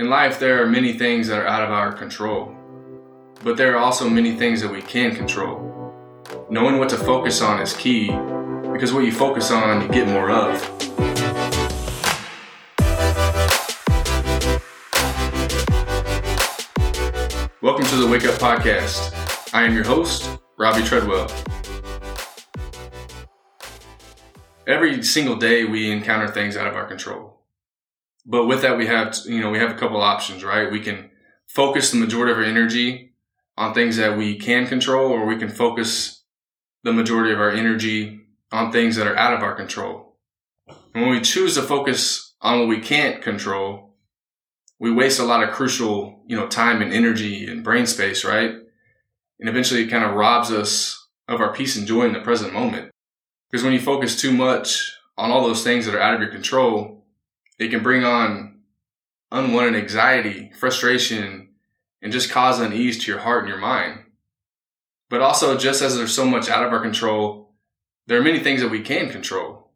In life, there are many things that are out of our control, but there are also many things that we can control. Knowing what to focus on is key because what you focus on, you get more of. Welcome to the Wake Up Podcast. I am your host, Robbie Treadwell. Every single day, we encounter things out of our control but with that, we have, you know, we have a couple options, right? We can focus the majority of our energy on things that we can control, or we can focus the majority of our energy on things that are out of our control. And when we choose to focus on what we can't control, we waste a lot of crucial, you know, time and energy and brain space, right? And eventually it kind of robs us of our peace and joy in the present moment. Because when you focus too much on all those things that are out of your control, it can bring on unwanted anxiety, frustration, and just cause unease to your heart and your mind. But also, just as there's so much out of our control, there are many things that we can control.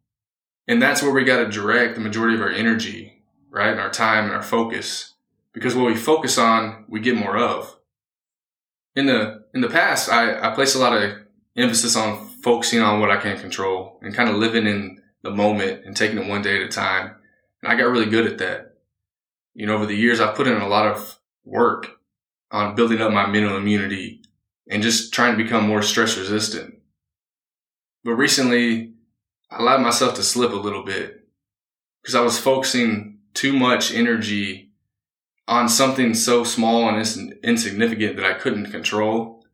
And that's where we got to direct the majority of our energy, right? And our time and our focus. Because what we focus on, we get more of. In the, in the past, I, I placed a lot of emphasis on focusing on what I can control and kind of living in the moment and taking it one day at a time. And I got really good at that. You know, over the years, I've put in a lot of work on building up my mental immunity and just trying to become more stress resistant. But recently, I allowed myself to slip a little bit because I was focusing too much energy on something so small and ins- insignificant that I couldn't control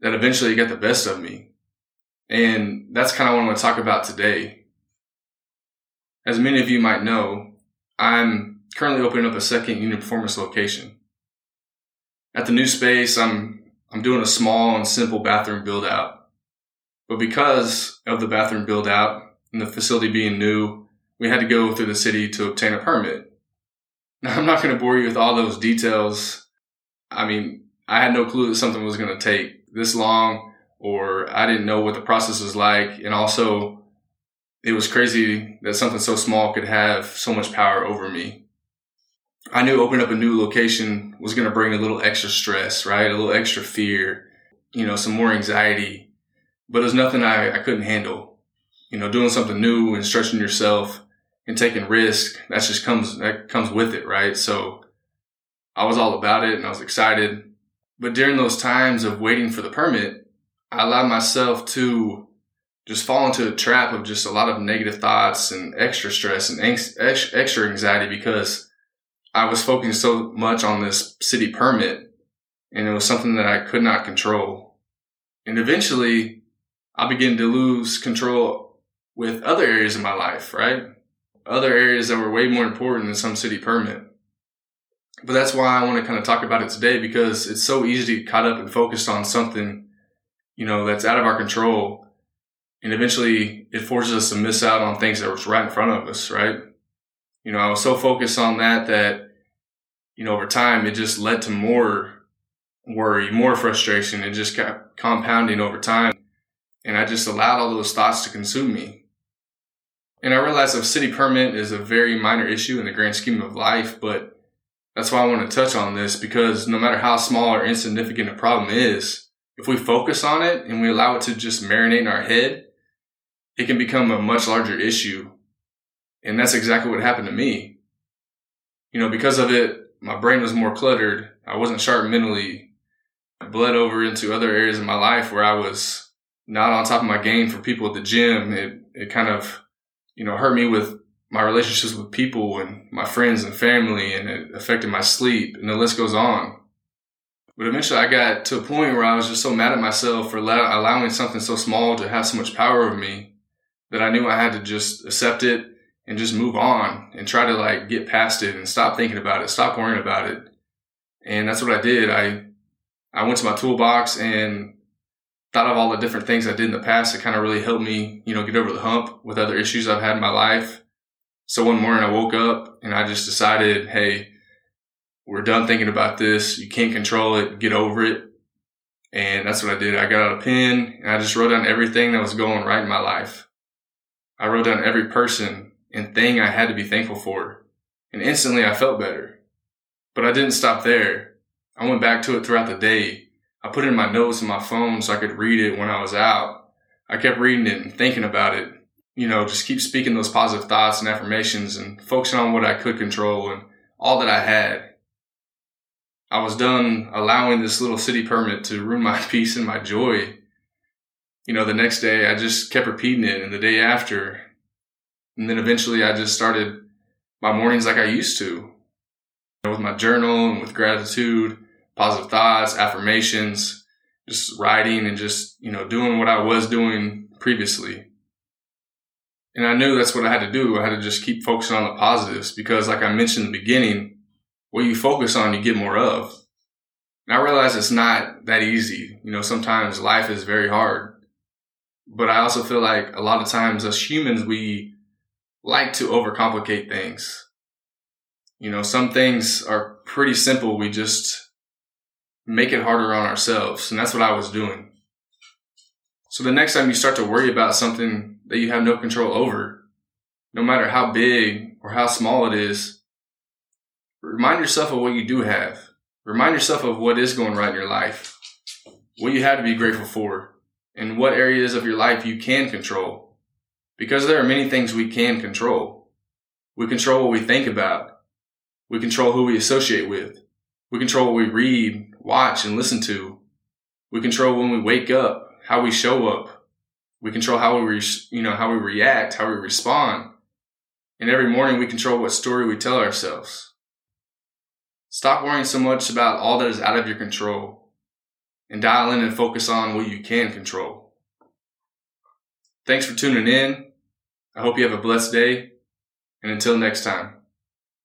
that eventually it got the best of me. And that's kind of what I want to talk about today as many of you might know, I'm currently opening up a second unit performance location. At the new space, I'm I'm doing a small and simple bathroom build out. But because of the bathroom build out and the facility being new, we had to go through the city to obtain a permit. Now, I'm not going to bore you with all those details. I mean, I had no clue that something was going to take this long, or I didn't know what the process was like. And also, it was crazy that something so small could have so much power over me. I knew opening up a new location was going to bring a little extra stress, right? A little extra fear, you know, some more anxiety, but it was nothing I, I couldn't handle. You know, doing something new and stretching yourself and taking risk, that just comes, that comes with it, right? So I was all about it and I was excited. But during those times of waiting for the permit, I allowed myself to just fall into a trap of just a lot of negative thoughts and extra stress and extra anxiety because I was focusing so much on this city permit and it was something that I could not control. And eventually I began to lose control with other areas of my life, right? Other areas that were way more important than some city permit. But that's why I want to kind of talk about it today because it's so easy to get caught up and focused on something, you know, that's out of our control and eventually it forces us to miss out on things that was right in front of us, right? You know, I was so focused on that that, you know, over time it just led to more worry, more frustration. It just kept compounding over time. And I just allowed all those thoughts to consume me. And I realized a city permit is a very minor issue in the grand scheme of life, but that's why I want to touch on this because no matter how small or insignificant a problem is, if we focus on it and we allow it to just marinate in our head, it can become a much larger issue. And that's exactly what happened to me. You know, because of it, my brain was more cluttered. I wasn't sharp mentally. I bled over into other areas of my life where I was not on top of my game for people at the gym. It, it kind of, you know, hurt me with my relationships with people and my friends and family and it affected my sleep and the list goes on. But eventually I got to a point where I was just so mad at myself for allowing something so small to have so much power over me that I knew I had to just accept it and just move on and try to like get past it and stop thinking about it, stop worrying about it. And that's what I did. I, I went to my toolbox and thought of all the different things I did in the past that kind of really helped me, you know, get over the hump with other issues I've had in my life. So one morning I woke up and I just decided, Hey, we're done thinking about this. You can't control it. Get over it. And that's what I did. I got out a pen and I just wrote down everything that was going right in my life. I wrote down every person and thing I had to be thankful for. And instantly I felt better. But I didn't stop there. I went back to it throughout the day. I put it in my notes in my phone so I could read it when I was out. I kept reading it and thinking about it. You know, just keep speaking those positive thoughts and affirmations and focusing on what I could control and all that I had. I was done allowing this little city permit to ruin my peace and my joy. You know, the next day I just kept repeating it and the day after. And then eventually I just started my mornings like I used to with my journal and with gratitude, positive thoughts, affirmations, just writing and just, you know, doing what I was doing previously. And I knew that's what I had to do. I had to just keep focusing on the positives because like I mentioned in the beginning, what you focus on, you get more of. And I realize it's not that easy. You know, sometimes life is very hard. But I also feel like a lot of times as humans, we like to overcomplicate things. You know, some things are pretty simple. We just make it harder on ourselves. And that's what I was doing. So the next time you start to worry about something that you have no control over, no matter how big or how small it is, remind yourself of what you do have. Remind yourself of what is going right in your life, what you have to be grateful for, and what areas of your life you can control. Because there are many things we can control. We control what we think about. We control who we associate with. We control what we read, watch, and listen to. We control when we wake up, how we show up. We control how we, re- you know, how we react, how we respond. And every morning we control what story we tell ourselves. Stop worrying so much about all that is out of your control and dial in and focus on what you can control. Thanks for tuning in. I hope you have a blessed day and until next time.